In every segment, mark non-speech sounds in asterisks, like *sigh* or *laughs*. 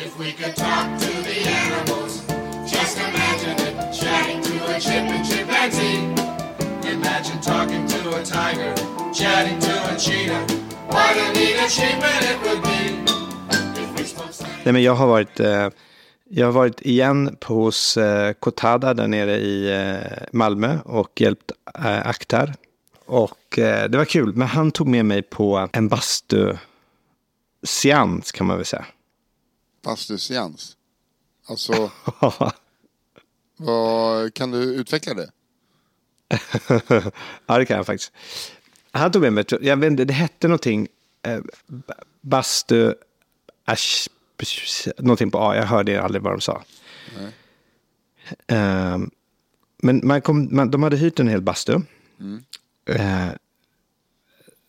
If we could talk to the animals, just imagine it. Chatting to a chip and chimpanzee. Imagine talking to a tiger, chatting to a cheetah. What a neat achievement it would be. If we spoke. Nej, men jag har varit, eh, jag har varit igen på hos eh, Kotada där nere i eh, Malmö och hjälpt eh, Aktar. Och eh, det var kul, men han tog med mig på en bastu-seans kan man väl säga. Bastuseans. Alltså, *laughs* vad, kan du utveckla det? *laughs* ja, det kan jag faktiskt. Han tog med mig, jag vet inte, det hette någonting, eh, ba- bastu, ash, någonting på A, jag hörde aldrig vad de sa. Eh, men man kom, man, de hade hyrt en hel bastu. Eh,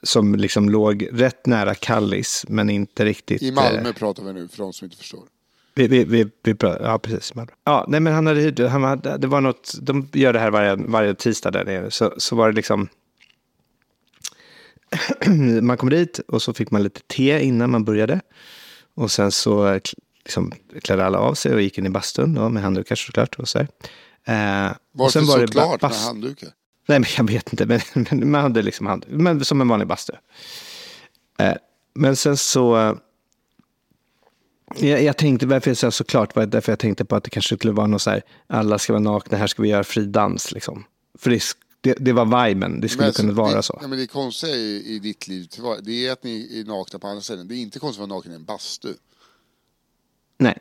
som liksom låg rätt nära Kallis, men inte riktigt. I eh, Malmö pratar vi nu, för de som inte förstår. vi, vi, vi, vi pratar, ja, precis. Ja, nej, men han hade hyrt, han hade, det var något, de gör det här varje, varje tisdag där nere. Så, så var det liksom, *clears throat* man kom dit och så fick man lite te innan man började. Och sen så eh, liksom, klädde alla av sig och gick in i bastun då, med handdukar såklart. Och så här. Eh, och Varför sen var det såklart ba- med handdukar? Nej, men jag vet inte. Men, *laughs* men man hade liksom hand, men som en vanlig bastu. Eh, men sen så... eh, Jag, jag tänkte, varför jag sa såklart, var därför jag tänkte på att det kanske skulle vara något så här, alla ska vara nakna, här ska vi göra fri dans liksom. För det, det, det var viben, det skulle Men kunna vara det, så. Ja, men det konstiga i, i ditt liv, det är att ni är nakna på andra ställen. Det är inte konstigt att vara naken i en bastu. Nej,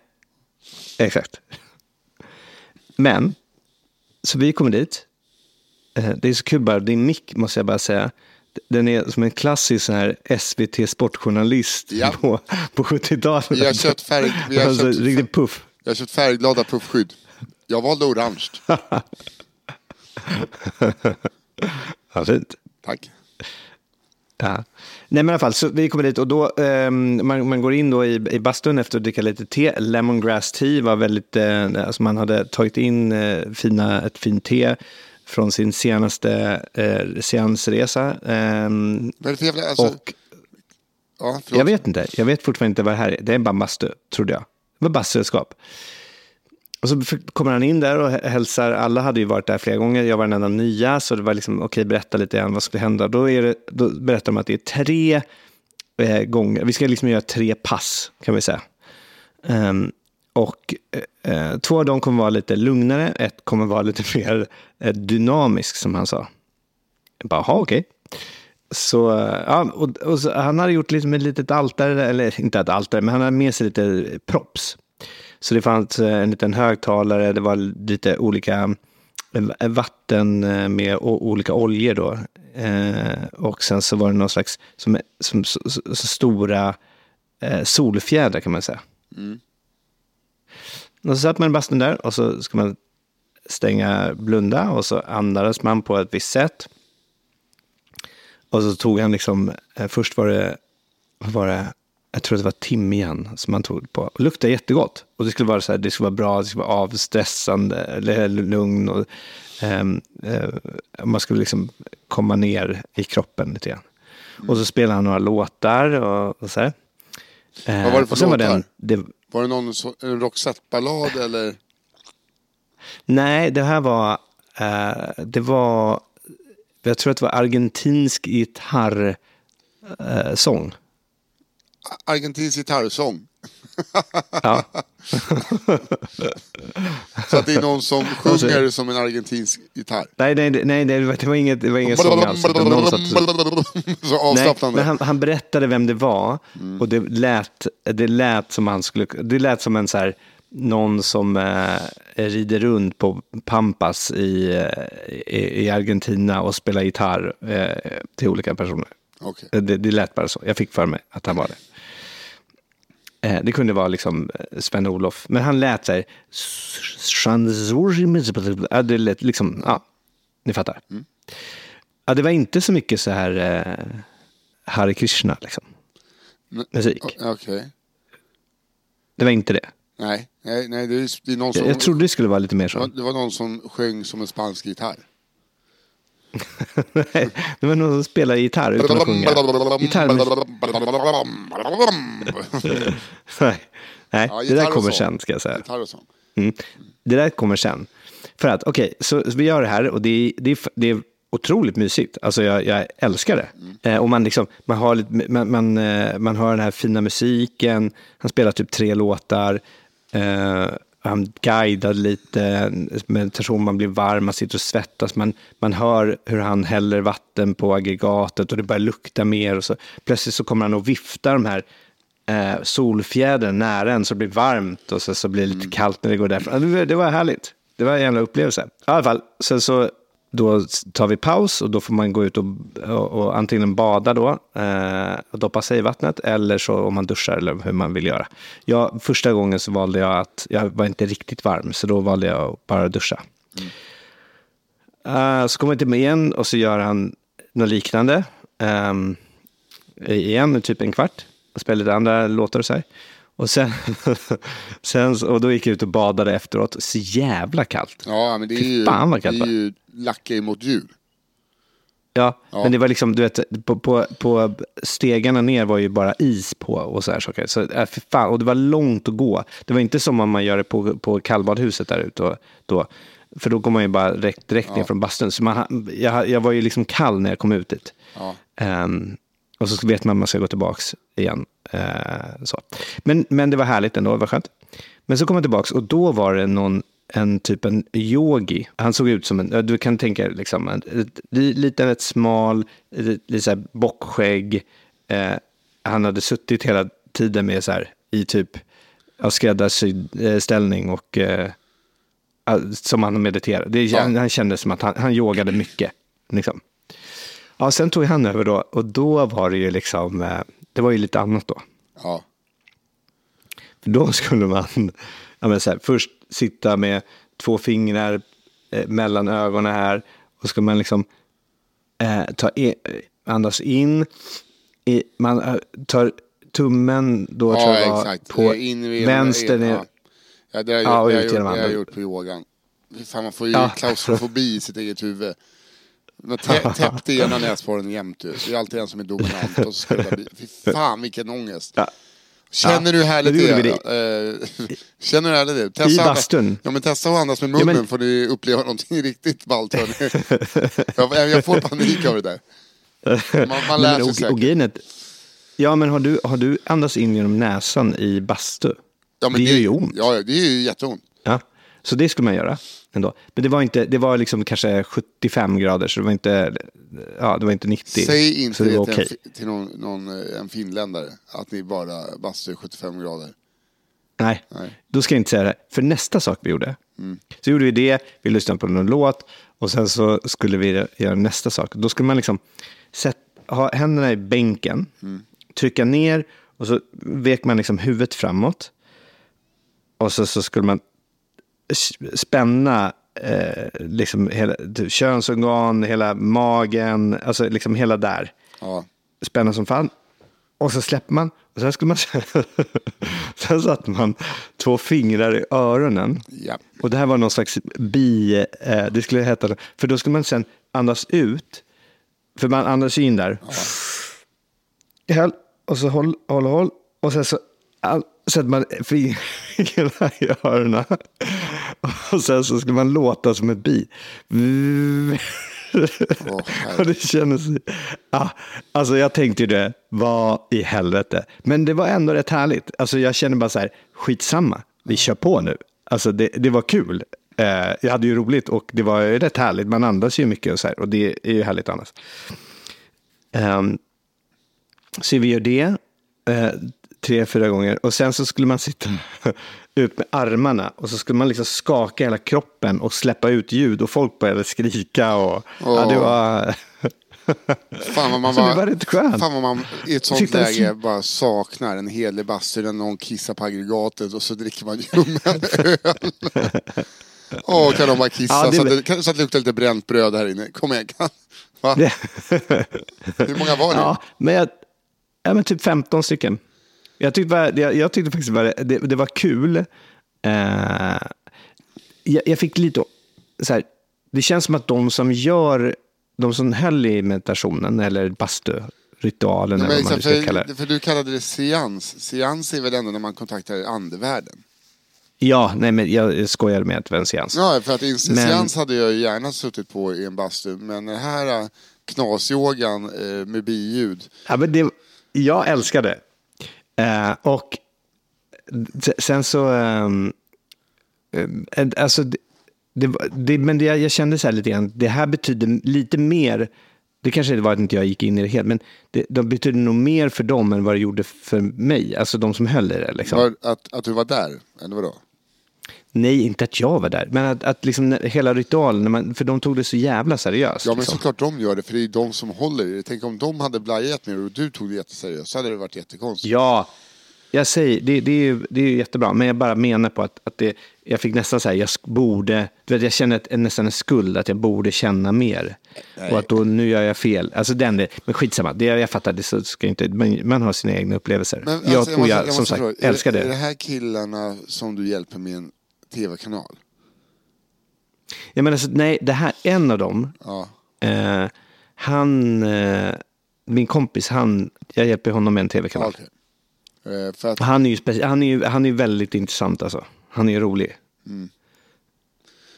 exakt. Men, så vi kommer dit. Eh, Det är så kul bara, din mick måste jag bara säga. Den är som en klassisk sån här SVT sportjournalist Ja. på, på 70-talet. Vi har köpt färg- vi har alltså, köpt- riktigt puff. Jag har köpt färgglada puffskydd. Jag valde orange. *laughs* Ja, fint. Tack. Ja. Nej men i alla fall, så vi kommer dit och då, ehm, man, man går in då i, i bastun efter att dricka lite te. Lemongrass tea var väldigt, eh, alltså man hade tagit in eh, fina, ett fint te från sin senaste eh, seansresa. För jävla... Alltså, och ja, jag vet inte, jag vet fortfarande inte vad det här är. Det är bara en bastu, trodde jag. Det var basturedskap. Och så kommer han in där och hä- hälsar. Alla hade ju varit där flera gånger. Jag var den enda nya. Så det var liksom, okej, berätta lite grann vad skulle hända. Då, är det, då berättar de att det är tre eh, gånger. Vi ska liksom göra tre pass, kan vi säga. Ehm, och eh, eh, två av dem kommer vara lite lugnare. Ett kommer vara lite *laughs* mer eh, dynamisk, som han sa. Jag bara, jaha, okej. Så, eh, ja, och, och så, han hade gjort liksom ett litet altare, eller inte ett altare, men han hade med sig lite props. Så det fanns eh, en liten högtalare, det var lite olika vatten med olika oljor då. Eh, och sen så var det någon slags, som, som, som, som stora eh, solfjädrar kan man säga. Mm. Och så satt man i bastun där och så ska man stänga, blunda och så andades man på ett visst sätt. Och så tog han liksom, eh, först var det, var det, jag tror det var timjan som han tog på. Och luktade jättegott. Och det skulle vara så här, det skulle vara bra, det skulle vara avstressande, eller lugn och ehm, eh, man skulle liksom komma ner i kroppen lite grann. Och så spelade han några låtar och, och så här. Eh, Vad var det för och sen låtar? det, Var det någon så, en Roxette-ballad *laughs* eller? Nej, det här var, eh, det var, jag tror att det var argentinsk gitarrsång. Sång. Argentinsk gitarrsång. Ja. *laughs* Så att det är någon som sjunger som en argentinsk gitarr. nej, nej, nej, nej, det var, inget, det var ingen sång alls. Så nej, avslappnande. han, han berättade vem det var och det lät, det lät som han skulle, det lät som en så här, någon som eh, rider runt på Pampas i, eh, i, i Argentina och spelar gitarr eh, till olika personer. Okej. Det, det lät bara så. Jag fick för mig att han var det. Eh, det kunde vara liksom eh, Sven-Olof. Men han lät så här. Det lät liksom, ja, ni fattar. Ja, det var inte så mycket så här eh, Hare Krishna liksom. Musik. Okej. Det var inte det. Nej, nej, nej det, är, det är någon som... Jag, jag trodde det skulle vara lite mer det, var, så. det var någon som sjöng som en spansk gitarr. Nej, det var någon som spelade gitarr utan att sjunga. Gitarr. Nej, Nej, Ja, det där kommer sen ska jag säga. Sånt. Det där kommer sen. För att, okej, så vi gör det här och det är, det är, det är otroligt mysigt. Alltså jag, jag älskar det. Eh, och man, liksom, man, har lite, man, man, eh, man hör den här fina musiken, han spelar typ tre låtar, eh, han guidar lite, meditation, man blir varm, man sitter och svettas, man, man hör hur han häller vatten på aggregatet och det börjar lukta mer. Och så. Plötsligt så kommer han och viftar de här eh, solfjädern nära en så det blir varmt och så, så blir det lite kallt när det går därifrån. Ja, Det, var- det var härligt. Det var en jävla upplevelse. I alla fall, sen så då tar vi paus och då får man gå ut och, och, och antingen bada då eh, och doppa sig i vattnet eller så om man duschar eller hur man vill göra. Jag, första gången så valde jag att, jag var inte riktigt varm så då valde jag att bara duscha. Eh, så kommer jag till mig igen och så gör han något liknande. ehm, igen, typ en kvart. Och spelar lite andra låtar och så här. Och sen, *laughs* sen och då gick jag ut och badade efteråt. Så jävla kallt. Ja, men det är Fy ju, fan vad det kallt är va? ju lacka emot djur. Ja, Ja. men det var liksom, du vet, på, på, på stegarna ner var ju bara is på och så här saker. Så äh, fan, och det var långt att gå. Det var inte som om man gör det på, på kallbadhuset där ute. och- Då, för då går man ju bara direkt, direkt ner från bastun. Så man, jag, jag var ju liksom kall när jag kom ut dit. Ja. Ehm, och så vet man att man ska gå tillbaka igen. Eh, så. Men, men det var härligt ändå, det var skönt. Men så kom jag tillbaka och då var det någon, en typ en yogi. Han såg ut som en, du kan tänka liksom, en, lite ett smal, lite, så här bockskägg. Eh, han hade suttit hela tiden med så här, i typ skräddarsydd eh, ställning och eh, som han mediterade. Det, Ja. han, han kände som att han, han yogade mycket. Liksom. Ja, sen tog han över då och då var det ju liksom, eh, det var ju lite annat då. Ja. För då skulle man ja, men så här, först sitta med två fingrar eh, mellan ögonen här och ska man liksom eh, ta i, andas in, i, man eh, tar tummen då tror jag Ja, exakt. på vänster. Ja, ja det har Ja, jag, och har ut jag, gjort- jag andra. gjort på yogan. Fan, man får ju Ja. klaustrofobi i sitt eget huvud. Man tä- täppte ena näsborren jämt ut. Det är alltid en som är dominant och så ska det bli... *laughs* Fy fan vilken ångest. Ja. Känner du hur härligt det är? Eh, *laughs* Känner du härligt det? I bastun? Ja men testa att andas med munnen men- får ni uppleva någonting *laughs* riktigt ballt *laughs* jag, jag får panik av det där. Man, man lär sig och, och säkert. att- Ja, men har du, har du andats in genom näsan i bastu? Ja, men det gör ju ont. Ja, ja, det är ju jätteont. Ja, så det skulle man göra ändå. Men det var, inte, det var liksom kanske 75 grader, så det var inte, ja, det var inte 90. Säg så inte det det var till, okej. en, till någon, någon, eh, en finländare, att ni bara bastar 75 grader. Nej, Nej. då ska jag inte säga det. För nästa sak vi gjorde, så gjorde vi det, vi lyssnade på någon låt och sen så skulle vi göra nästa sak. Då skulle man liksom sätt, ha händerna i bänken, trycka ner och så vek man liksom huvudet framåt. Och så, så skulle man spänna eh, liksom hela, könsorgan, hela magen, alltså liksom hela där. Ja. Spänna som fan. Och så släpper man. Och sen, skulle man *laughs* sen satte man två fingrar i öronen. Ja. Och det här var någon slags bi, eh, det skulle heta, för då skulle man sen andas ut. För man andas in där. Häll, och så håll, håll, håll. Och sen så all, sätter man fingrarna i öronen. Och sen så skulle man låta som ett bi. Åh, och det kändes... Ja, alltså jag tänkte ju det, vad i helvete. Men det var ändå rätt härligt. Alltså jag känner bara så här, skitsamma, vi kör på nu. Alltså det, det var kul. Eh, jag hade ju roligt och det var rätt härligt. Man andas ju mycket och så här och det är ju härligt annars. Ehm, så vi gör det eh, tre, fyra gånger och sen så skulle man sitta *laughs* ut med armarna och så skulle man liksom skaka hela kroppen och släppa ut ljud och folk började skrika och ja, det var... Fan vad man *laughs* Så det bara, var. Fan vad man i ett sånt Sitta läge bara saknar en helig bastu där någon kissar på aggregatet och så dricker man ljummen öl. *laughs* Åh, kan de bara kissa Ja, det- så, att det, så att det luktar lite bränt bröd här inne. Kom igen. Kan, va? Hur många var ni? Ja, men, jag, ja, men typ 15 stycken. Jag tyckte, jag, jag tyckte faktiskt bara, det, det var kul. Eh, jag, jag fick lite, så här, det känns som att de som gör, de som höll i meditationen eller bastu, ritualen eller vad man ska kalla det. för du kallade det seans. Seans är väl ändå när man kontaktar andevärlden? Ja, nej men jag skojar med att det var en seans. Ja, för att Men- seans hade jag ju gärna suttit på i en bastu. Men den här äh, knasyogan eh, med biljud. Ja, men det, jag älskar det. Eh, och sen så... Ehm, eh, alltså, det, det, det, men det, jag kände så här lite grann, det här betyder lite mer, det kanske var att inte jag gick in i det helt, men det, de betyder nog mer för dem än vad det gjorde för mig, alltså de som höll i det. Liksom. Var, att, att du var där, eller vadå? Nej, inte att jag var där, men att, att liksom hela ritualen, man, för de tog det så jävla seriöst. Ja men liksom. såklart de gör det, för det är de som håller i det. Tänk om de hade blajat med det och du tog det jätteseriöst, så hade det varit jättekonstigt. Ja, jag säger, det, det, är ju, det är ju jättebra, men jag bara menar på att, att det, jag fick nästan så här, jag borde, du vet, jag känner ett, nästan en skuld att jag borde känna mer. Och att då, nu gör jag fel. Alltså den, det- men skitsamma, det, jag fattar, det så ska inte, men man har sina egna upplevelser. Men, jag, alltså, och måste- jag, som sagt, fråga, älskar är, Är det det. här killarna som du hjälper med en tv-kanal? Jag menar, så, nej, det här, en av dem, Ja. eh, han, eh, min kompis, han, jag hjälper honom med en tv-kanal. Okej. Eh, att, Han är ju, speci- han är ju han är väldigt intressant alltså. Han är ju rolig. Mm.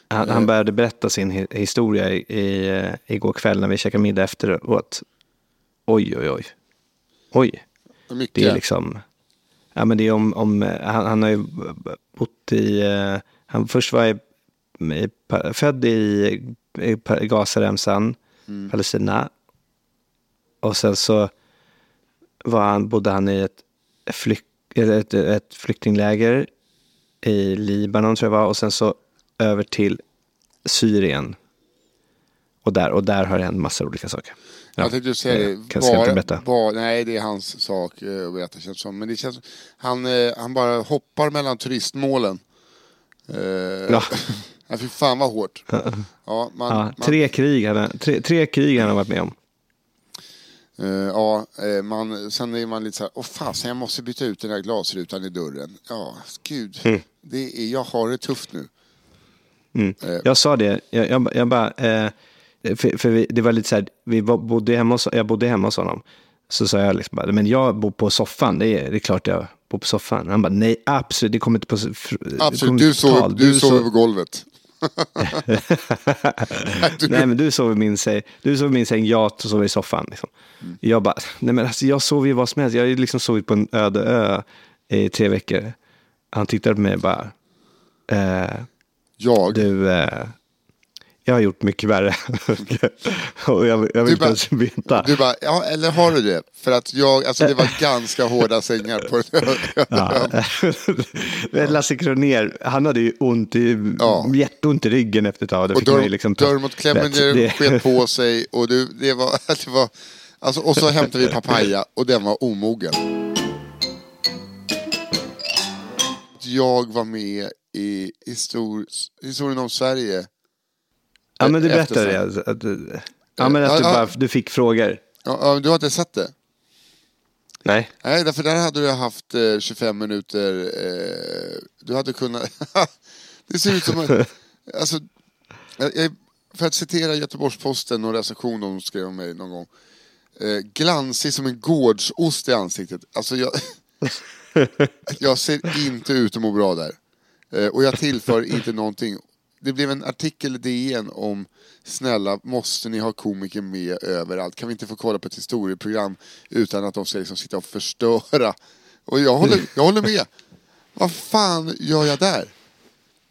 Han, Eh. han började berätta sin hi- historia i, i, eh, igår kväll när vi käkade middag efteråt. Oj, oj, oj. Oj, mycket. det är liksom... Ja, men det är om... om eh, han, han har ju bott i... eh, Han först var i, född i, i Gazaremsan, Mm. Palestina. Och sen så var han, bodde han i ett, flyk, ett, ett flyktingläger i Libanon tror jag var. Och sen så över till Syrien. Och där, och där har det hänt massa olika saker. Ja, jag tänkte säga det. kan- ska inte berätta. bara, nej, det är hans sak eh, att berätta känns som. Men det känns han, eh, han bara hoppar mellan turistmålen. Eh, Ja. *laughs* ja, fy fan vad hårt. Ja, man, Ja, man, tre, krig hade, tre, tre krig han har varit med om. ja, man, sen är man lite så här, åh fasen jag måste byta ut den här glasrutan i dörren. Ja, gud. Mm. Det är, jag har det tufft nu. Jag sa det, jag, jag, jag bara, eh, för, för vi, det var lite så här, vi var, bodde hemma hos, jag bodde hemma hos honom. Så sa jag liksom bara, men jag bor på soffan, det är, det är klart jag bor på soffan. Han bara, nej absolut, det kommer inte på kommer Absolut, du sover, tal. du sover sov- på golvet. *laughs* du, Nej men du sover i min säng, du sover min säng, jag sover i soffan. Liksom. Jag bara, nej men alltså jag sover ju vad som helst, jag har ju liksom sovit på en öde ö i tre veckor. Han tittade på mig och bara, eh, jag, Du, eh, jag har gjort mycket värre. *laughs* och jag, jag vill Du inte ens veta. du bara, ja eller har du det? För att jag, alltså det var *laughs* ganska hårda sängar på Ja. *laughs* Lasse Kronér, han hade ju ont i, Ja. jätteont i ryggen efter ett tag. Och dörr, liksom Dermot Clemenger Det- sket på sig och det, det, var, det var... Alltså, och så hämtade vi papaya och den var omogen. Jag var med i histor, historien om Sverige. Ja, men du berättade det. Att, du- ja, men att du, bara, du fick frågor. Ja, du har inte sett det? Nej. Nej, därför där hade du haft eh, 25 minuter. Eh, du hade kunnat... *laughs* det ser ut som... en- alltså, jag, jag, för att citera Göteborgs-Posten och recension de skrev om mig någon gång. Eh, glansig som en gårdsost i ansiktet. Alltså jag... *laughs* jag ser inte ut att må bra där. Eh, och jag tillför inte någonting. Det blev en artikel i DN om snälla, måste ni ha komiker med överallt? Kan vi inte få kolla på ett historieprogram utan att de ska liksom sitta och förstöra? Och jag håller, jag håller med. Vad fan gör jag där?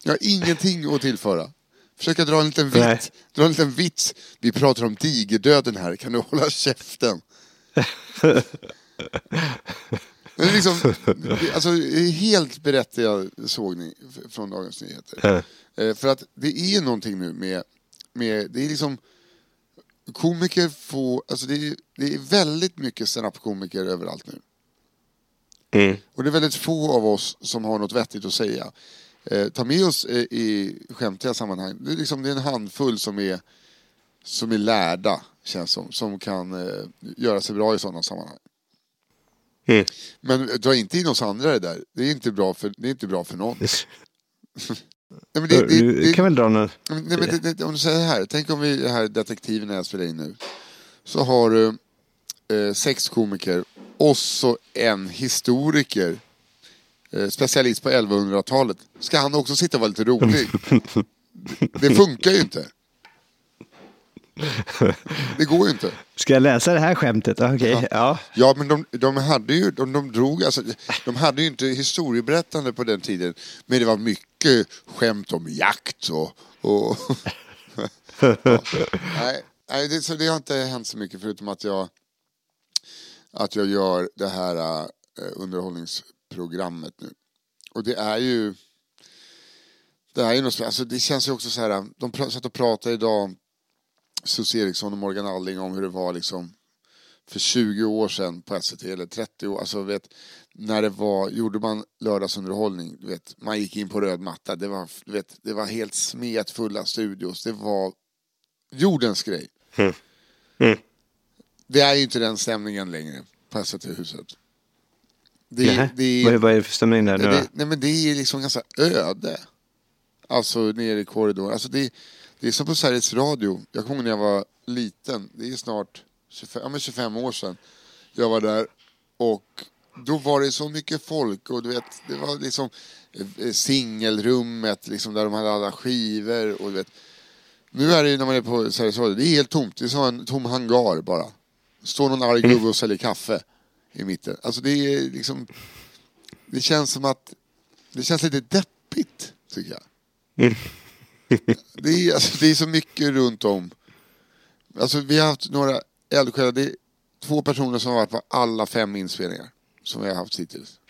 Jag har ingenting att tillföra. Försöka dra en liten Nej. vits. Dra en liten vits. Vi pratar om digerdöden här, kan du hålla käften? *laughs* Är liksom, *laughs* alltså, helt berättigad sågning från Dagens Nyheter. Eh, För att det är någonting nu med, med det är liksom komiker får, alltså det är, det är väldigt mycket stand-up-komiker överallt nu. Och det är väldigt få av oss som har något vettigt att säga. Eh, ta med oss eh, i skämtiga sammanhang. Det är, liksom, det är en handfull som är, som är lärda, känns som, som kan eh, göra sig bra i sådana sammanhang. Mm. Men dra inte in oss andra i det där. Det är inte bra för, det är inte bra för någon. *laughs* Nej, men det, det, du det, kan väl dra någon... Nej, men det, det, om du säger här, tänk om vi är här detektiven jag spelar in nu. Så har du eh, sex komiker och så en historiker. Eh, specialist på 1100-talet. Ska han också sitta och vara lite rolig? *laughs* Det, det funkar ju inte. Det går ju inte. Ska jag läsa det här skämtet? Okej, ja. Ja, men de, de hade ju, de, de drog, alltså, de hade ju inte historieberättande på den tiden. Men det var mycket skämt om jakt och... och ja. *laughs* Nej, nej det, så det har inte hänt så mycket förutom att jag, att jag gör det här äh, underhållningsprogrammet nu. Och det är ju... Det är ju något, alltså det känns ju också så här, de satt och pratade idag Sus Eriksson och Morgan Alling om hur det var liksom för 20 år sedan på SVT, eller 30 år, alltså vet, när det var, gjorde man lördagsunderhållning, du vet, man gick in på röd matta, det var, du vet, det var helt smetfulla studios, det var jordens grej. Det är ju inte den stämningen längre på SVT-huset. Det, Nähä. det, är- Vad, är- vad är det för stämning där nu det, nej men det är liksom ganska öde. Alltså nere i korridoren. Alltså det, det är som på Sveriges Radio. Jag kommer ihåg när jag var liten. Det är snart 25, ja, men 25 år sedan. Jag var där och då var det så mycket folk och du vet, det var liksom eh, singelrummet liksom där de hade alla skivor och du vet. Nu är det ju när man är på Sveriges Radio, det är helt tomt. Det är som en tom hangar bara. Står någon arg gubbe och säljer kaffe i mitten. Alltså det är liksom det känns som att det känns lite deppigt, tycker jag. Mm. *laughs* Det är, alltså, det är så mycket runt om. Alltså, vi har haft några eldsjälar. Det är två personer som har varit på alla fem inspelningar som vi har haft hittills. *laughs*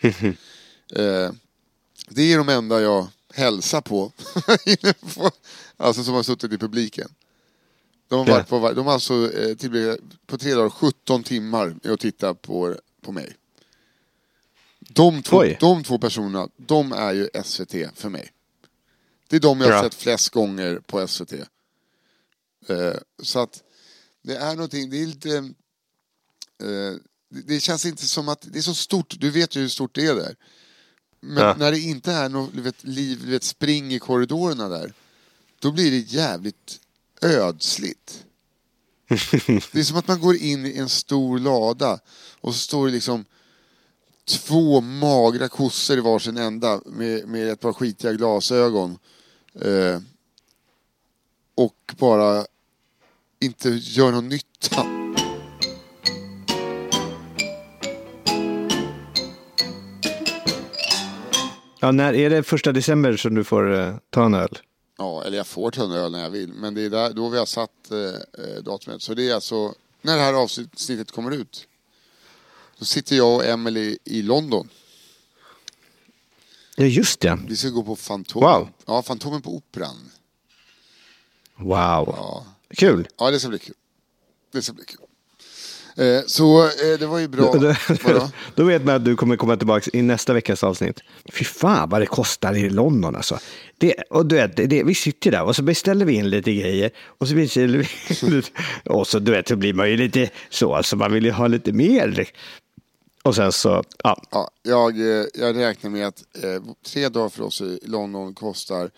eh, det är de enda jag hälsar på. *laughs* alltså som har suttit i publiken. De har, varit på, de har alltså eh, tillbringat på tre dagar 17 timmar med att titta på, på mig. De två, Oj. de två personerna, de är ju SVT för mig. Det är de jag har sett flest gånger på SVT. Eh, så att det är någonting, det är lite... Eh, det, känns inte som att, det är så stort, du vet ju hur stort det är där. Men Ja. när det inte är något vet, liv, du vet, spring i korridorerna där, då blir det jävligt ödsligt. *laughs* Det är som att man går in i en stor lada och så står det liksom två magra kossor i varsin ända med, med ett par skitiga glasögon. Eh, och bara inte gör någon nytta. Ja, när är det första december som du får eh, ta en öl? Ja, eller jag får ta en öl när jag vill. Men det är där, då vi har satt eh, eh, datumet. Så det är alltså när det här avsnittet kommer ut. Då sitter jag och Emily i London. Ja, just det. Vi ska gå på Fantomen. Wow. Ja, Fantomen på Operan. Wow. Ja. Kul. Ja, det ska bli kul. Det ska bli kul. Eh, så eh, det var ju bra. *laughs* Då, Vadå? då vet man att du kommer komma tillbaka i nästa veckas avsnitt. Fy fan vad det kostar i London alltså. Det, och du vet, det, vi sitter där och så beställer vi in lite grejer. Och så beställer vi *laughs* och så du vet, så blir man ju lite så, alltså man vill ju ha lite mer. Och sen så, ja. Ja, jag, eh, jag räknar med att eh, tre dagar för oss i London kostar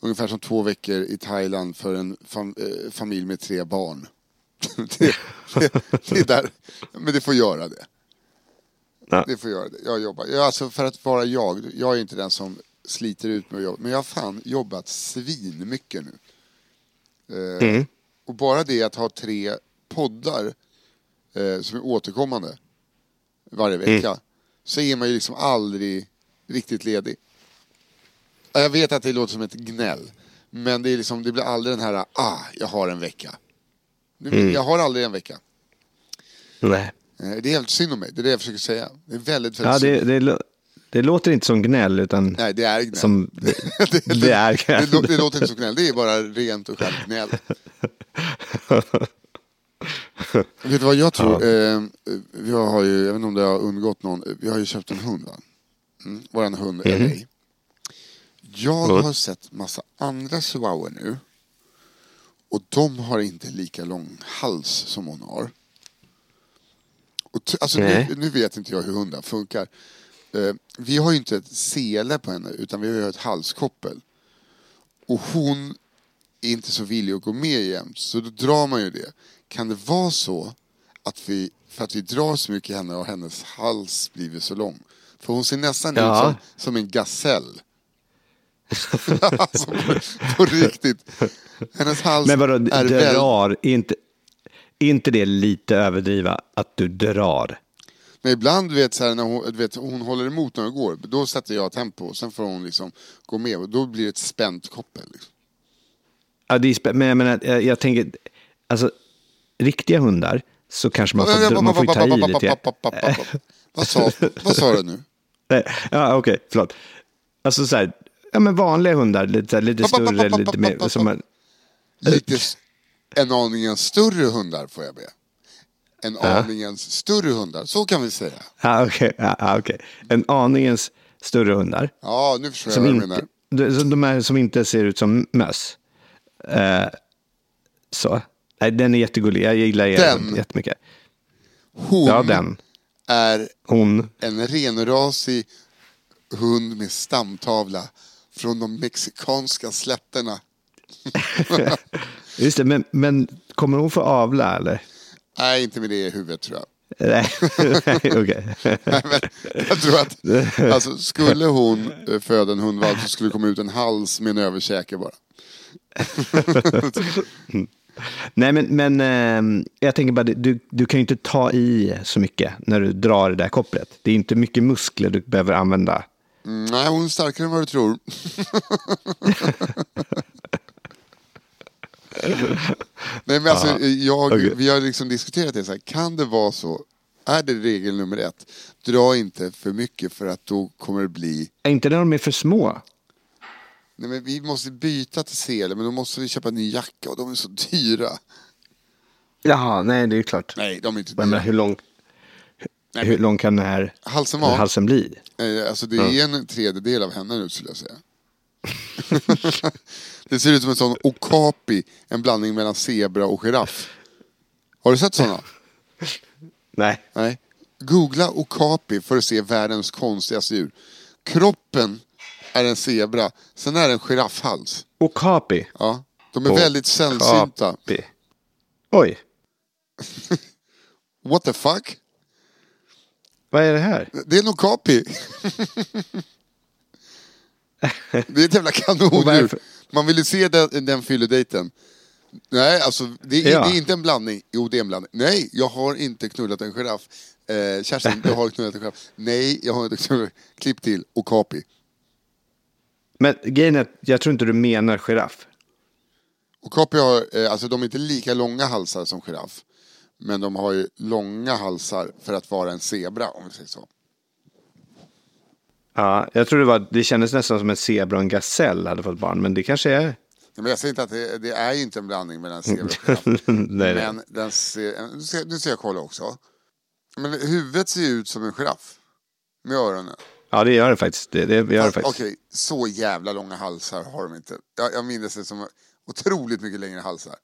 ungefär som två veckor i Thailand för en fam, eh, familj med tre barn. *laughs* det, det, det är där. Men det får göra det. Ja. Det får göra det. Jag jobbar. Jag, alltså för att vara jag, jag är inte den som sliter ut med att jobba. Men jag har fan jobbat svinmycket nu. Eh, Och bara det att ha tre poddar eh, som är återkommande varje vecka. Så är man ju liksom aldrig riktigt ledig. Ja, Jag vet att det låter som ett gnäll. Men det, är liksom, det blir aldrig den här, ah, jag har en vecka. Nu- Jag har aldrig en vecka. Nej. Eh, Det är helt synd om mig, det är det jag försöker säga. Det är väldigt, väldigt Ja, synd. det, det, lå- det låter inte som gnäll, utan Nej, det är gnäll. som... *laughs* det, *laughs* det är gnäll. Det, det låter inte som gnäll, det är bara rent och skärt gnäll. *laughs* *laughs* Vet du vad jag tror? Eh, vi har ju, jag vet inte om det har undgått någon, vi har ju köpt en hund va? Mm, våran hund LA. Jag Mm. har sett massa andra chihuahuor nu. Och de har inte lika lång hals som hon har. Och t- alltså, nu, nu vet inte jag hur hundar funkar. Eh, vi har ju inte ett sele på henne utan vi har ju ett halskoppel. Och hon är inte så villig att gå med jämt så då drar man ju det. Kan det vara så att vi för att vi drar så mycket i henne och hennes hals blivit så lång. För hon ser nästan Ja. ut som, som en gasell. *laughs* alltså på, på riktigt. Hennes hals Men vadå, är väl... drar, är inte, inte det lite överdriva att du drar? Men ibland, vet, så här, när hon, vet, hon håller emot när hon går, då sätter jag tempo och sen får hon liksom gå med och då blir det ett spänt koppel. Liksom. Ja, det är, spä- men jag, menar, jag, jag tänker, alltså riktiga hundar så kanske man får, man får ta i lite. Vad sa, vad sa du nu? *laughs* Ja, okej, förlåt. Alltså så här, ja men vanliga hundar, lite, här, lite större, lite mer, som man, Lite en aningen större hundar får jag be. En aningens större hundar, så kan vi säga. ja, okej, ja, ja, okej. En aningens större hundar. Ja, nu förstår jag vad du menar. de, de är, som inte ser ut som möss. Eh, så. Nej, den är jättegullig, jag gillar er Den. jättemycket. Hon Ja, den. är Hon. en renrasig hund med stamtavla från de mexikanska slätterna. *laughs* Just det, men, men kommer hon få avla eller? Nej, inte med det i huvudet tror jag. Nej, *laughs* okej. *laughs* Men jag tror att alltså, skulle hon eh, föda en hundvalp så skulle det komma ut en hals med en överkäke bara. Nej, men, men eh, jag tänker bara, du, du kan ju inte ta i så mycket när du drar det där kopplet. Det är inte mycket muskler du behöver använda. Mm, nej, hon är starkare än vad du tror. *laughs* Nej, men alltså, jag, okej. vi har liksom diskuterat det så här, kan det vara så, är det regel nummer ett, dra inte för mycket för att då kommer det bli, Är inte de är för små? Nej men vi måste byta till sele, men då måste vi köpa en ny jacka och de är så dyra. Jaha, nej det är klart. Nej, de är inte dyra. hur lång, hur lång kan den här Halsen var, halsen bli? alltså det är en tredjedel av henne nu skulle jag säga. *laughs* det ser ut som en sån okapi, en blandning mellan zebra och giraff. Har du sett sådana? *laughs* Nej. Nej. Googla okapi för att se världens konstigaste djur. Kroppen är en zebra, sen är det en giraffhals. Okapi. Ja. De är väldigt sällsynta. Okapi. Oj, *laughs* What the fuck? vad är det här? Det är en okapi. *laughs* det är ett jävla kanondjur. Man vill ju se den, den fyllodejten. Nej, alltså det är, Ja. det är inte en blandning. Jo, det är en blandning. Nej, jag har inte knullat en giraff. Eh, Kerstin, du har knullat en giraff. Nej, jag har inte knullat. Klipp till, okapi. Men grejen är jag tror inte du menar giraff. Okapi har, eh, alltså de är inte lika långa halsar som giraff. Men de har ju långa halsar för att vara en zebra, om vi säger så. Ja, jag tror det var, det kändes nästan som en zebra och en gasell hade fått barn, men det kanske är... Nej, Men jag säger inte att det, det är inte en blandning mellan zebra och giraff. *laughs* nej, nej. Men den ser, nu ska, nu ska jag kolla också. Men huvudet ser ju ut som en giraff. Med öronen. Ja, det gör det faktiskt. Det, det gör det faktiskt. Okej, så jävla långa halsar har de inte. Jag, jag minns det som otroligt mycket längre halsar.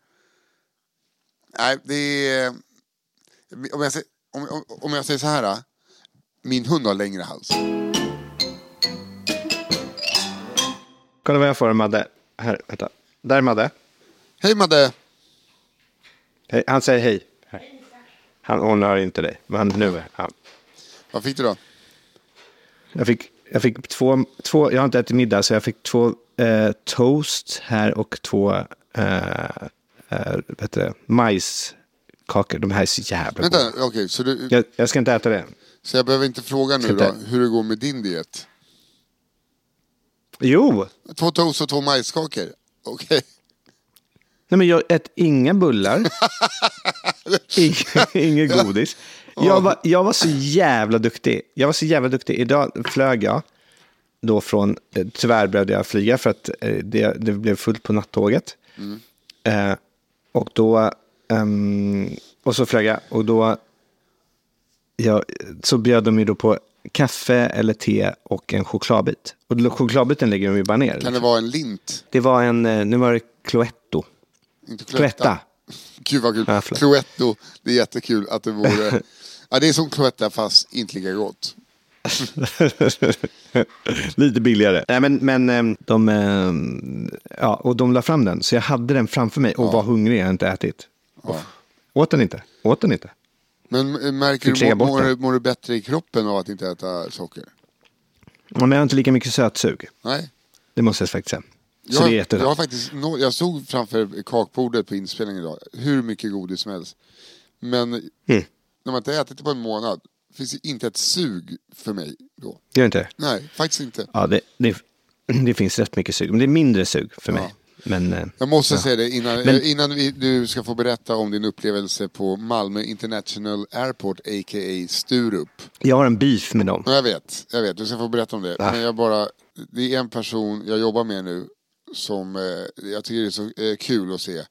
Nej, det är... Om jag, säger, om, om, om jag säger så här. Min hund har längre hals. Kolla vad jag får av Madde. Här, vänta. Där är Madde. Hej Madde! Hej. Han säger hej. Han, hon hör inte dig, men nu är han. Vad fick du då? Jag fick, jag fick två, två, jag har inte ätit middag, så jag fick två eh, toast här och två eh, eh, det, majskakor. De här är så jävla goda. Vänta, okej, så, du, Jag, jag ska inte äta det. så jag behöver inte fråga nu Ska då inte- hur det går med din diet? Jo, Två toast och två majskakor? Okej. Nej, men jag äter inga bullar. *laughs* Inget godis. Jag var, jag var så jävla duktig. Jag var så jävla duktig. Idag flög jag. Då från, eh, tyvärr behövde jag flyga för att eh, det, det blev fullt på nattåget. Eh, och då, ehm, och så flög jag. Och då, ja, så bjöd de ju då på kaffe eller te och en chokladbit. Och chokladbiten lägger de ju bara ner. Kan det vara en lint? Det var en, eh, nu var det Cloetto. Inte Cloetta. Gud vad kul. Ja. Cloetto, det är jättekul att det vore... *laughs* Ja, det är som Cloetta fast inte lika gott. *laughs* Lite billigare. Nej, men, men ehm, de, ehm, ja, och de la fram den, så jag hade den framför mig och var hungrig, jag hade inte ätit. Åt den inte, åt den inte. Men eh, märker Fick du, mår, mår, du- bättre i kroppen av att inte äta socker? Ja, Men jag har inte lika mycket sötsug. Nej. Det måste jag faktiskt säga. Så Jag, det är jättebra. jag, faktiskt, jag stod framför kakbordet på inspelningen idag, hur mycket godis som helst. Men Mm. När man inte ätit det på en månad finns det inte ett sug för mig då. Gör inte? Nej, faktiskt inte. Ja, det, det, det finns rätt mycket sug. Men det är mindre sug för mig. Ja. Men eh, Jag måste säga det innan, Men- eh, innan vi, du ska få berätta om din upplevelse på Malmö International Airport, a.k.a. Sturup. jag har en beef med dem. Ja, Jag vet, jag vet, du ska få berätta om det. Ah. Men jag bara, det är en person jag jobbar med nu som eh, jag tycker det är så kul att se.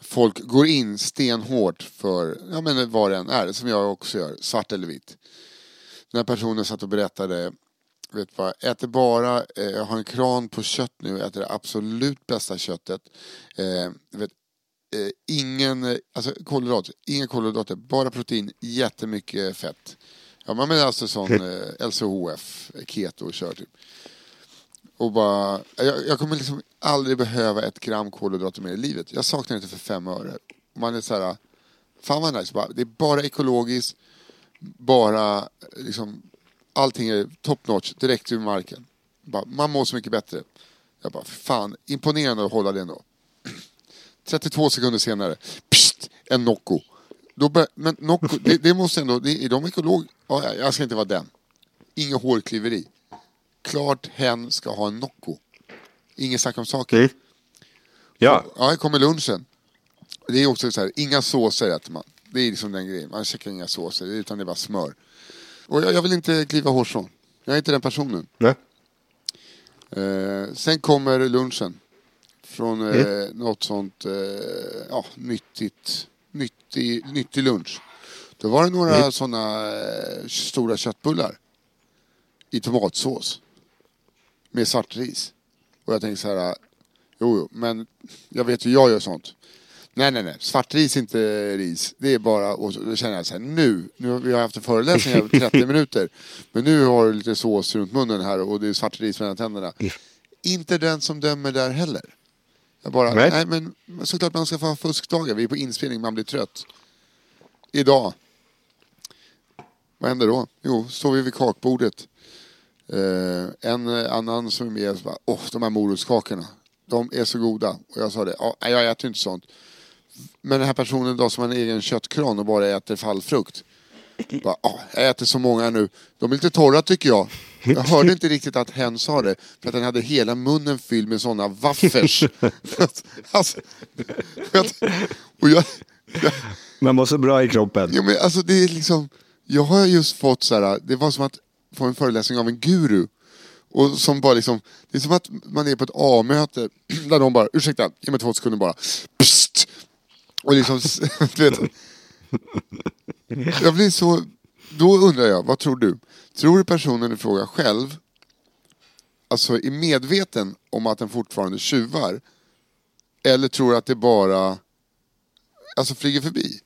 Folk går in stenhårt för, ja men vad det än är, som jag också gör, svart eller vitt. Den här personen satt och berättade, vet vad, äter bara, eh, jag har en kran på kött nu, äter det absolut bästa köttet. Eh, vet, eh, ingen, alltså kolhydrater, inga kolhydrater, bara protein, jättemycket fett. Ja men alltså sån eh, LCHF, keto kör typ. Och bara, jag, jag kommer liksom aldrig behöva ett gram kolhydrater mer i livet. Jag saknar inte för fem öre. Man är så här, fan vad nice, bara, det är bara ekologiskt, bara liksom, allting är top notch, direkt ur marken. Bara, man mår så mycket bättre. Jag bara, fan, imponerande att hålla det ändå. *clears throat* 32 sekunder senare, pst, en Nocco. Då bör, men Nocco, det, det måste ändå, det, är de ekolog? Ja, jag ska inte vara den. Inget hårklyveri. Klart hen ska ha en Nocco. Inget snack om saker. Ja, Ja, här kommer lunchen. Det är också så här, inga såser äter man. Det är liksom den grejen. Man käkar inga såser, utan det är bara smör. Och jag, jag vill inte kliva hårstrån. Jag är inte den personen. nej. Eh, sen kommer lunchen. Från eh, något sånt eh, ja, nyttigt, nyttig, nyttig lunch. Då var det några sådana eh, stora köttbullar. I tomatsås. Med svartris. Och jag tänkte så här. Jo, jo, men jag vet hur jag gör sånt. Nej, nej, nej. Svartris är inte ris. Det är bara... Och då känner jag så här, nu. nu har vi haft en föreläsning här i 30 *laughs* minuter. Men nu har du lite sås runt munnen här och det är svartris mellan tänderna. Inte den som dömer där heller. Jag bara, Nej. nej men såklart man ska få ha fuskdagar. Vi är på inspelning, man blir trött. Idag. Vad händer då? Jo, står vi vid kakbordet. Eh, en annan som är med åh, de här morotskakorna. De är så goda. Och jag sa det, ja, nej, jag äter inte sånt. Men den här personen då som har en egen köttkran och bara äter fallfrukt. Bara, ja, jag äter så många nu. De är lite torra tycker jag. Jag hörde inte riktigt att hen sa det. För att den hade hela munnen fylld med sådana waffers. *laughs* alltså, och jag, Man mår så bra i kroppen. Ja, men alltså det är liksom, jag har just fått så här, det var som att få en föreläsning av en guru. Och som bara liksom, det är som att man är på ett A-möte *clears throat* där de bara, ursäkta, ge mig två sekunder bara. Psst! Och liksom, *laughs* du vet. Jag blir så, då undrar jag, vad tror du? Tror du personen i fråga själv, alltså är medveten om att den fortfarande tjuvar? Eller tror att det bara, alltså flyger förbi?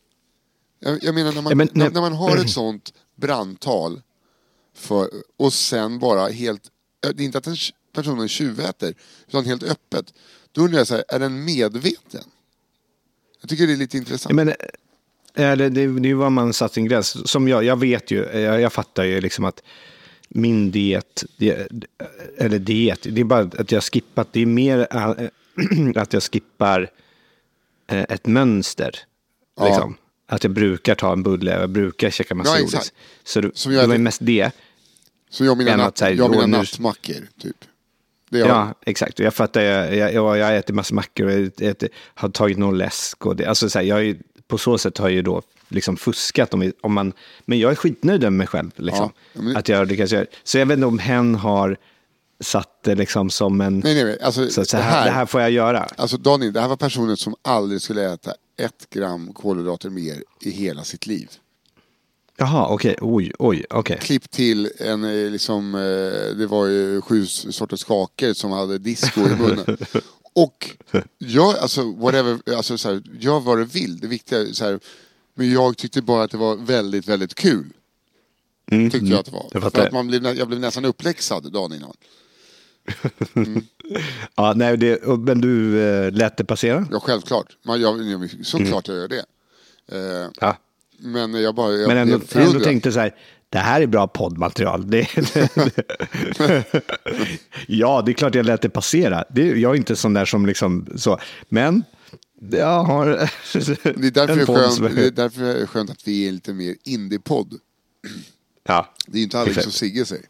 Jag, jag menar när man, Ja, men- när, när man har ett *clears throat* sånt brandtal för, och sen bara helt, det är inte att den personen tjuväter, utan helt öppet. Då undrar jag så här, är den medveten? Jag tycker det är lite intressant. Men, eh, det, det, det är vad man satt sin gräns. Som jag, jag vet ju, jag, jag fattar ju liksom att min diet, eller diet, det är bara att jag skippat, det är mer *clears throat* att jag skippar ett mönster. Ja. Liksom. Att jag brukar ta en bulle, jag brukar käka massa Ja, godis. Så det, Som det jag var ju äter- mest det. Så jag mina, natt, jag mina nattmackor, typ. Det är Ja, exakt. Jag fattar, jag, jag, jag, jag äter massa mackor och jag äter, har tagit någon läsk. Och det, alltså så här, jag ju, på så sätt har jag ju då liksom fuskat. Om, om man, men jag är skitnöjd med mig själv. Liksom, Ja, men- Att jag lyckas göra Så jag vet inte om hen har satt det liksom som en... Nej, nej, nej. Alltså, så, så det, här, här, det här får jag göra. alltså Daniel, det här var personen som aldrig skulle äta ett gram kolhydrater mer i hela sitt liv. Jaha, okej. Oj, oj, okej. Klipp till en, eh, liksom, eh, det var ju sju sorters kakor som hade disco i munnen. *laughs* Och gör, alltså, whatever, alltså, så här, gör vad du vill. Det viktiga är så här, men jag tyckte bara att det var väldigt, väldigt kul. Tyckte jag att det var. Mm, Jag För att man blev, jag blev nästan uppläxad dagen innan. *laughs* Ja, nej, det, men du äh, lät det passera? Ja, självklart. Man, jag, jag, såklart jag gör det. Eh, Ja. Men jag bara, jag Men ändå, förundrad. ändå tänkte så här, det här är bra poddmaterial. Det, *laughs* ja, det är klart jag lät det passera. Det, jag är inte sån där som liksom så. Men jag har *laughs* Det är därför en är, podd som det är därför det är skönt att vi är lite mer indie-podd. Ja, Det är inte Exakt. som Sigge säger.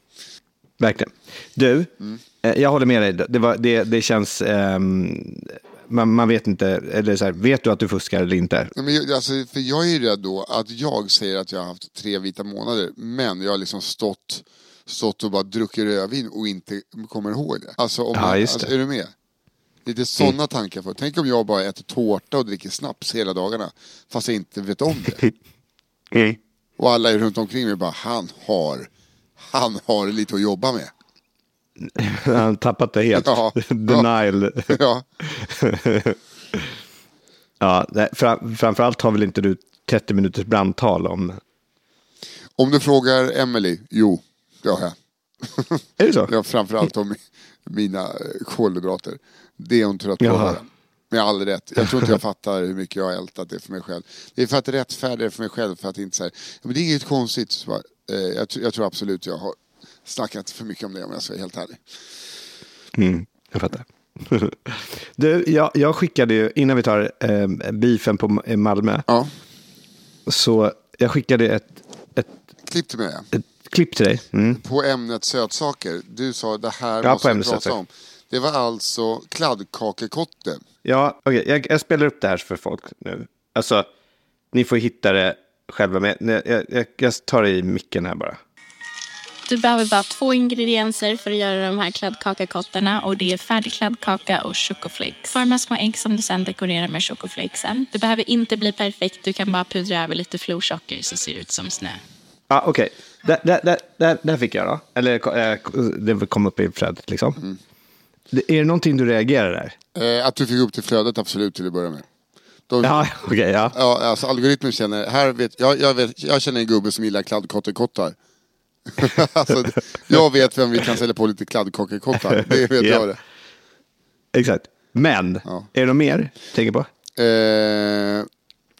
verkligen. Du, Mm. Eh, jag håller med dig. Det, var, det, det känns... ehm, man, man vet inte, eller så här, vet du att du fuskar eller inte? Nej, men jag, alltså, för jag är ju rädd då att jag säger att jag har haft tre vita månader, men jag har liksom stått, stått och bara druckit rödvin och inte kommer ihåg det. Alltså, om Ja, just alltså det. Mm. är du med? Lite sådana tankar. För. Tänk om jag bara äter tårta och dricker snaps hela dagarna, fast jag inte vet om det. *laughs* Mm. Och alla är runt omkring mig bara, han har, han har lite att jobba med. Han tappat det helt. Ja. Denial. Ja, Ja, fram, framförallt har väl inte du 30 minuters brandtal om... om du frågar Emily, jo, det har jag. Är det så? Ja, framförallt om mina kolhydrater. Det är hon trött på Jaha. Med all rätt. Jag tror inte jag fattar hur mycket jag har ältat det för mig själv. Det är för att rättfärdiga det för mig själv. För att inte säga, ja, men det är inget konstigt. Så bara, eh, jag tror absolut jag har snackat för mycket om det om jag ska vara helt ärlig. Mm, jag fattar. *laughs* Du, jag, jag skickade ju, innan vi tar eh, beefen på Ma- Malmö, Ja, så jag skickade ett, ett, klipp till mig. ett klipp till dig. Mm. På ämnet sötsaker. Du sa det här Ja, måste vi prata sötsaker. om. Det var alltså kladdkakekotte. Ja, okej, jag, jag spelar upp det här för folk nu. Alltså, ni får hitta det själva. Jag, jag, jag, jag tar det i micken här bara. Du behöver bara två ingredienser för att göra de här kladdkakekottarna och det är färdig kladdkaka och chocoflakes. Forma små ägg som du sen dekorerar med chocoflakesen. Det behöver inte bli perfekt, du kan bara pudra över lite florsocker så ser det ut som snö. Ja, okej. Där, där, där, där, där fick jag då. Eller eh, det kom upp i flödet liksom. Det- Är det någonting du reagerar där? Eh, att du fick upp till flödet absolut till att börja med. De, Ja, okej, ja. Ja, alltså algoritmen känner, här vet, jag, jag, vet, jag känner en gubbe som gillar kladdkottekottar. *laughs* alltså, jag vet vem vi kan sälja på lite kladdkakekottar, det vet Ja. jag det. Exakt. Men, Ja. är det något mer du tänker på? Eh,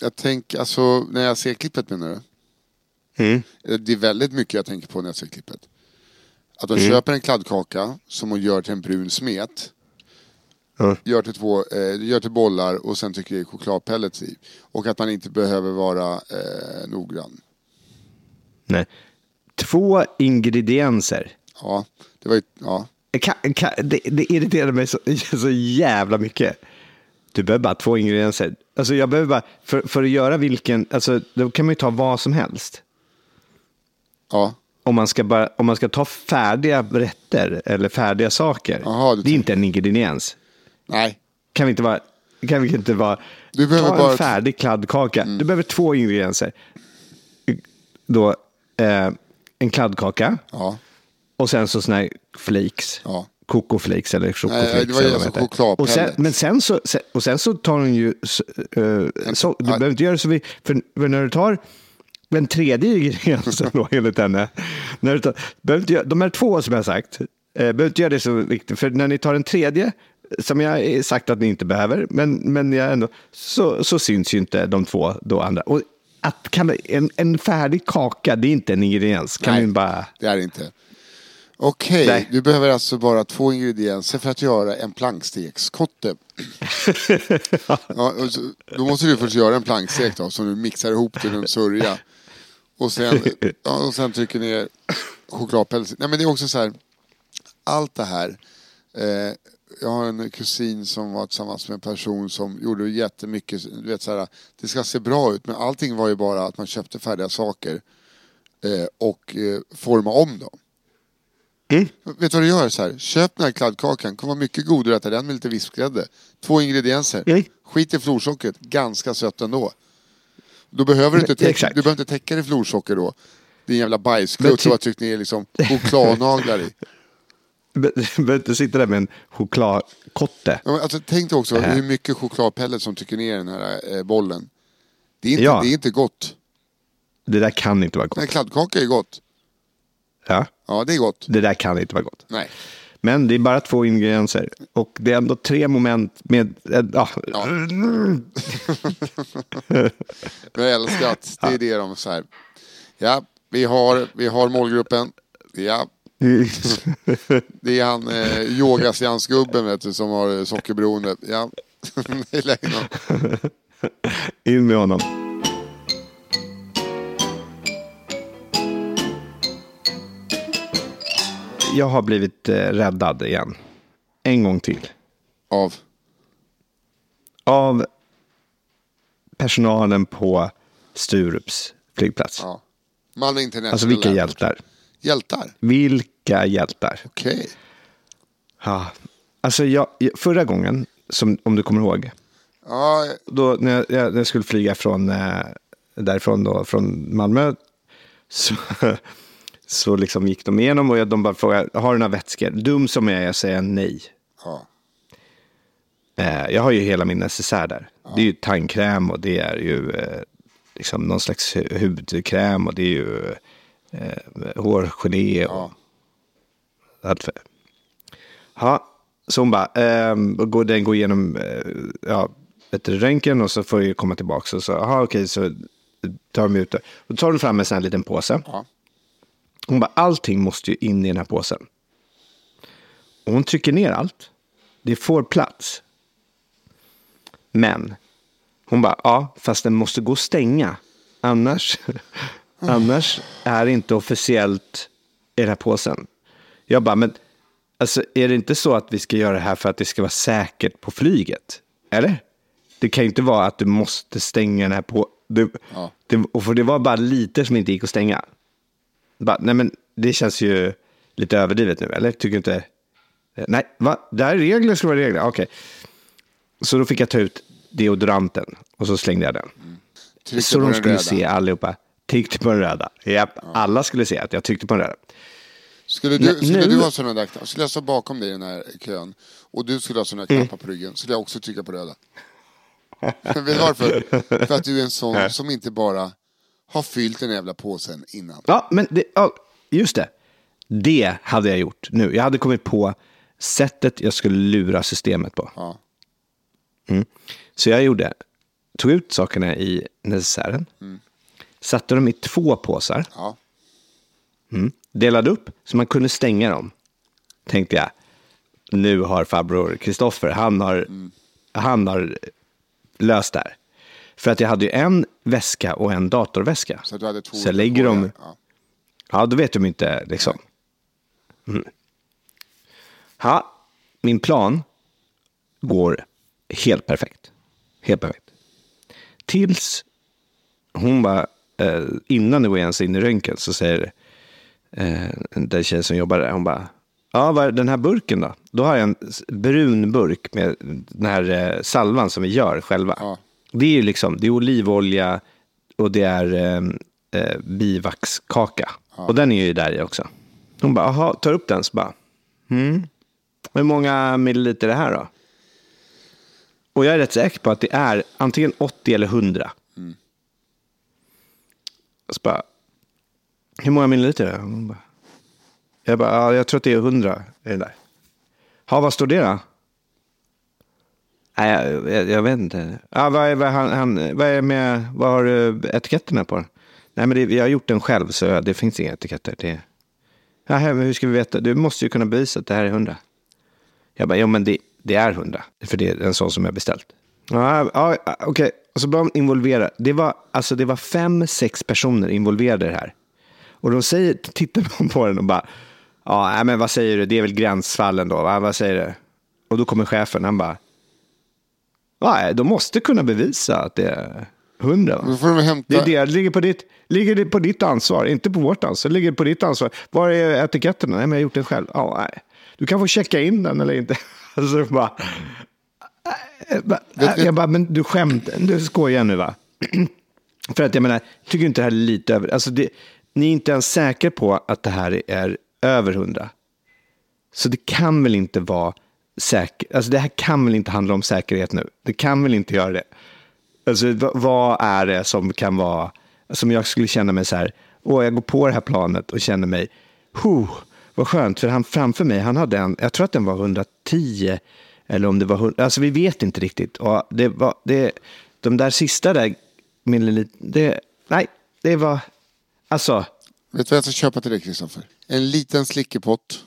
jag tänker, alltså när jag ser klippet menar du? Mm. Eh, Det är väldigt mycket jag tänker på när jag ser klippet. Att Mm. de köper en kladdkaka som de gör till en brun smet. Ja. Gör till, två, eh, gör till bollar och sen trycker i chokladpellets i. Och att man inte behöver vara eh, noggrann. Nej. Två ingredienser. Ja, det var ju, ja. Kan, kan, det, det irriterar mig så, så jävla mycket. Du behöver bara två ingredienser. Alltså jag behöver bara, för, för att göra vilken, alltså då kan man ju ta vad som helst. Ja, Om man ska, bara, om man ska ta färdiga rätter eller färdiga saker. Jaha, du det är inte en ingrediens. nej. Kan vi inte vara, kan vi inte vara, Du behöver ta bara en färdig kladdkaka. Du behöver två ingredienser. Då, eh, en kladdkaka Ja, och sen så såna här flakes. Ja. Kokoflakes eller chokoflakes. det var ju eller vad alltså de heter. och sen, chokladpellets. Men sen så, sen, och sen så tar hon ju, s- eh, så, du behöver inte göra så, vi, för, för när du tar den tredje ingrediensen *laughs* då enligt henne, när du tar, behöver inte göra, de här två som jag har sagt, eh, behöver inte göra det så viktigt, för när ni tar den tredje, som jag har sagt att ni inte behöver, men, men jag ändå, så, så syns ju inte de två då andra. Och att kalla en, en färdig kaka, det är inte en ingrediens. Kan Nej. bara... det är det inte. Okej, Nej. du behöver alltså bara två ingredienser för att göra en plankstekskotte. *laughs* ja, då måste du först göra en plankstek då, som du mixar ihop till en sörja. Och sen, ja, och sen trycker ner chokladpäls. Nej men det är också så här, allt det här. Eh, jag har en kusin som var tillsammans med en person som gjorde jättemycket, du vet så här, det ska se bra ut men allting var ju bara att man köpte färdiga saker eh, och eh, forma om dem. Vet du vad du gör? Så här, köp den här kladdkakan, kommer vara mycket godare att äta den med lite vispgrädde. Två ingredienser. Nej. Skit i florsockret, ganska sött ändå. Då behöver du inte, täcka, du behöver inte täcka det i florsocker då. Din jävla bajsklutt du har tryckt ner liksom chokladnaglar i. *laughs* *laughs* Behöver inte sitta där med en chokladkotte. Ja, Alltså, tänk dig också hur mycket chokladpellet som trycker ner den här eh, bollen. Det är, inte, Ja. det är inte gott. Det där kan inte vara Nej, gott. kladdkaka är gott. Ja, Ja, det är gott. det där kan inte vara gott. Nej. Men det är bara två ingredienser. Och det är ändå tre moment med... eh, Ja, *laughs* jag älskar att det är det de här. Ja, vi har, vi har målgruppen. Ja, det är han eh, yogaseansgubben vet du som har sockerberoende. Ja, *laughs* in med honom. Jag har blivit eh, räddad igen. En gång till. Av. Av personalen på Sturups flygplats. Ja. International Alltså vilka hjältar. Hjältar? Vilka hjältar. Okej. Ja. Alltså jag, förra gången, som, om du kommer ihåg, Ja, då när jag, när jag skulle flyga från, eh, därifrån då, från Malmö, så, *laughs* så liksom gick de igenom och jag, de bara frågade, har du några vätskor? Dum som jag är, jag säger nej. ja. Eh, jag har ju hela min necessär där. Det är ju tandkräm och det är ju eh, liksom någon slags hu- hudkräm och det är ju eh, hårgelé och allt för. Ja, så hon bara, går, den går igenom eh, ja, du, röntgen och så får jag komma tillbaka. Och så, aha, okej, så tar de ut det. Och då tar de fram en sån här liten påse. Ja. Hon bara, allting måste ju in i den här påsen. Och hon trycker ner allt. Det får plats. Men hon bara, ja, fast den måste gå att stänga. Annars, *laughs* annars är det inte officiellt i den här påsen. Jag bara, men alltså, är det inte så att vi ska göra det här för att det ska vara säkert på flyget? Eller? Det kan ju inte vara att du måste stänga den här på... Du, Ja. det, och för det var bara lite som inte gick att stänga. Bara, nej men det känns ju lite överdrivet nu, eller? Tycker du inte? Nej, va? Är regler ska vara regler. Okej. Så då fick jag ta ut deodoranten och så slängde jag den. Tryckte så de skulle röda. se allihopa. Tryckte på den röda. Japp, alla skulle se att jag tryckte på den röda. Skulle du, Nej, skulle nu- du ha sådana där knappar, skulle jag stå bakom dig i den här kön och du skulle ha sådana Mm. knappar på ryggen, skulle jag också trycka på röda. *laughs* Vet du varför? För att du är en sån som inte bara har fyllt den jävla påsen innan. Ja, men det, ja, just det. Det hade jag gjort nu. Jag hade kommit på sättet jag skulle lura systemet på. Ja. Så jag gjorde, tog ut sakerna i necessären, satte dem i två påsar, Ja. Delade upp så man kunde stänga dem. Tänkte jag, nu har farbror Kristoffer, han har, han har löst det här. För att jag hade ju en väska och en datorväska. Så du hade två Så jag lägger dem, Ja. ja då vet de inte liksom. Mm. Ja, min plan går helt perfekt. Helt perfekt. Tills hon bara, eh, innan det går ens in i röntgen så säger eh, den tjejen som jobbar där, hon bara, ja vad är den här burken då? Då har jag en brun burk med den här eh, salvan som vi gör själva. Ja. Det är ju liksom, det är olivolja och det är eh, eh, bivaxkaka. Och den är ju där i också. Hon bara, jaha, tar upp den så bara, mm. Hur många milliliter är det här då? Och jag är rätt säker på att det är antingen 80 eller 100. Så bara, hur många milliliter är det? Hon bara, jag bara, ja, jag tror att det är 100 i den där. Ja, vad står det då? Nej, jag, jag, jag vet inte. Ja, vad, är, vad, är han, han, vad är med, vad har du etiketterna på den? Nej, men det, jag har gjort den själv så det finns inga etiketter. Det, ja, men hur ska vi veta? Du måste ju kunna bevisa att det här är 100. Jag bara, jo men det, det är 100. För det är en sån som jag beställt. Ja, ja okej. Och så började de involvera. Det var, alltså, det var fem, sex personer involverade i det här. Och de säger, tittar på den och bara, ja, men vad säger du? Det är väl gränsfallen då? Va? Vad säger du? Och då kommer chefen, han bara, nej, de måste kunna bevisa att det är 100. va?" Då får de. Det är det, det ligger på ditt, ligger det på ditt ansvar, inte på vårt ansvar. Det ligger på ditt ansvar. Var är etiketterna? Nej, men jag har gjort den själv. Ja, nej. Du kan få checka in den eller inte. *laughs* Alltså, bara, jag bara, jag bara, men du skämtar, du skojar nu va? *clears throat* För att jag menar, tycker inte det här är lite över, alltså det, ni är inte ens säkra på att det här är över 100. Så det kan väl inte vara säkert, alltså det här kan väl inte handla om säkerhet nu. Det kan väl inte göra det. Alltså vad, är det som kan vara, som jag skulle känna mig så här, åh jag går på det här planet och känner mig, huh, vad skönt, för han framför mig, han hade en, jag tror att den var 110, eller om det var 100, alltså vi vet inte riktigt. Och det var, det, de där sista där det, nej, det var, alltså, Vet du vad jag ska köpa till dig Kristoffer? En liten slickepott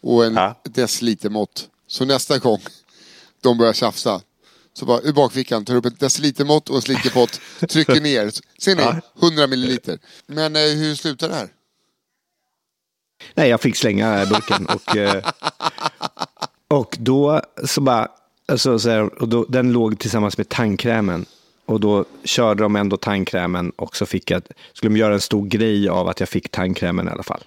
och en Ja. decilitermått. Så nästa gång de börjar tjafsa så bara ur bakfickan tar upp ett decilitermått och en slickepott, trycker ner. Ser ni? 100 milliliter. Men eh, hur slutar det här? Nej, jag fick slänga burken och, eh, och då så bara, alltså, så här, och då, den låg tillsammans med tandkrämen. Och då körde de ändå tandkrämen och så fick jag, skulle de göra en stor grej av att jag fick tandkrämen i alla fall.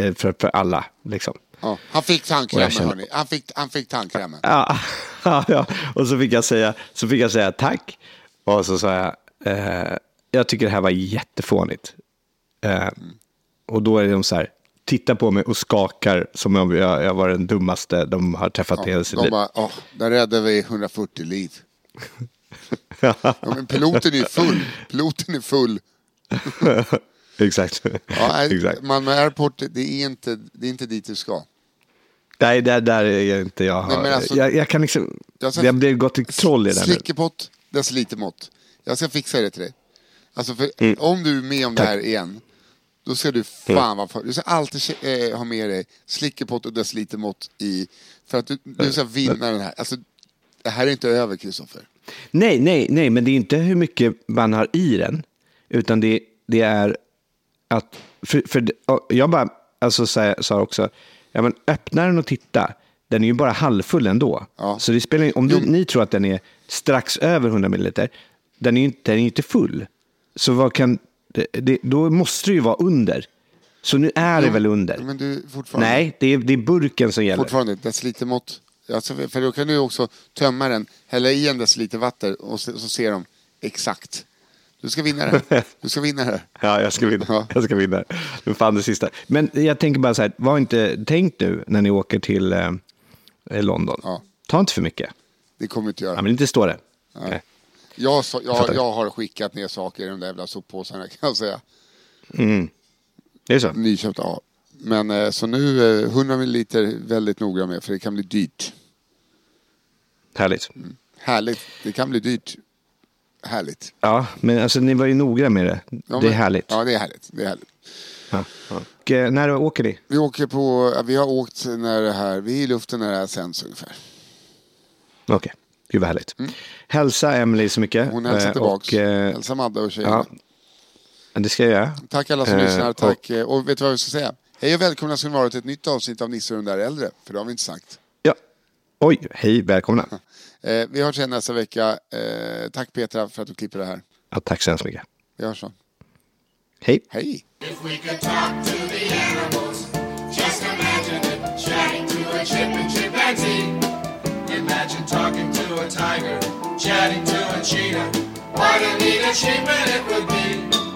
Eh, För, för alla, liksom. Ja, han fick tandkrämen känner- hörni. Han fick, han fick tandkrämen. Ja, *laughs* ja, ja. Och så fick jag säga, så fick jag säga tack. Och så sa jag, eh, jag tycker det här var jättefånigt. Eh, och då är de så här, tittar på mig och skakar som om jag, jag var den dummaste de har träffat i hela sitt De liv. bara, åh, där räddade vi 140 liv. *laughs* *laughs* Ja, men piloten är full. Piloten är full. *laughs* Exakt. Ja, Exakt. Malmö Airport, det är, inte, det är inte dit du ska. Nej, där, där är inte jag. Nej, men alltså- jag, jag kan liksom, Jag ska- jag blev gått i troll i den. Slickepott, decilitermått. Jag ska fixa det till dig. Alltså för Mm. om du är med om det här igen, då ska du fan vara för. Du ska alltid eh, ha med dig slickepott och decilitermått i, för att du, du ska vinna den här. Alltså, det här är inte över, Kristoffer. Nej, nej, nej, men det är inte hur mycket man har i den, utan det, det är att, för, för jag bara, alltså sa, också, ja men öppna den och titta, den är ju bara halvfull ändå. Ja. Så det spelar om du, ni tror att den är strax över 100 milliliter, den är ju inte, den är inte full. Så vad kan, det, då måste det ju vara under. Så nu är det väl under? Du. Nej, det är, det är burken som gäller. Fortfarande decilitermått. Alltså, för då kan du också tömma den, hälla i en deciliter vatten och så, så ser de exakt. Du ska vinna det här. *laughs* Du ska vinna det. Ja, jag ska vinna. Ja. Jag ska vinna. Men fan det sista. Men jag tänker bara så här, var inte, tänk nu när ni åker till eh, London. Ja. Ta inte för mycket. Det kommer inte göra. Ja, men inte stå det. Nej. Jag, sa- jag, jag har skickat ner saker i de där jävla soppåsarna kan jag säga. Det är så? Nyköpta, ja. Men eh, så nu, eh, 100 milliliter väldigt noga med för det kan bli dyrt. Härligt. Härligt, det kan bli dyrt. Härligt. Ja, men alltså ni var ju noga med det. Ja, det är men- härligt. Ja, det är härligt. Det är härligt. Ja, ja. Och, eh, när åker ni? Vi åker på, vi har åkt när det här, vi är i luften när det här sänds ungefär. Okej, gud vad härligt. Hälsa Emily så mycket. Mm. Hon hälsar Eh, tillbaks. Och, eh, Hälsa Madde och tjejerna. ja, det ska jag göra. Tack alla som Eh, lyssnar. och- Tack. eh, Och vet du vad vi ska säga? Hej och välkomna ska ni vara till ett nytt avsnitt av Nisse och den där äldre. För det har vi inte sagt. Ja. Oj, hej, välkomna. *laughs* Eh, vi hörs igen nästa vecka. Eh, tack Petra för att du klipper det här. Ja, tack så hemskt mycket. Vi hörs så. Hej. Hej! If we could talk to the animals, just imagine it. Chatting to a chip and chimpanzee. Imagine talking to a tiger, chatting to a cheetah. What a neat achievement it would be.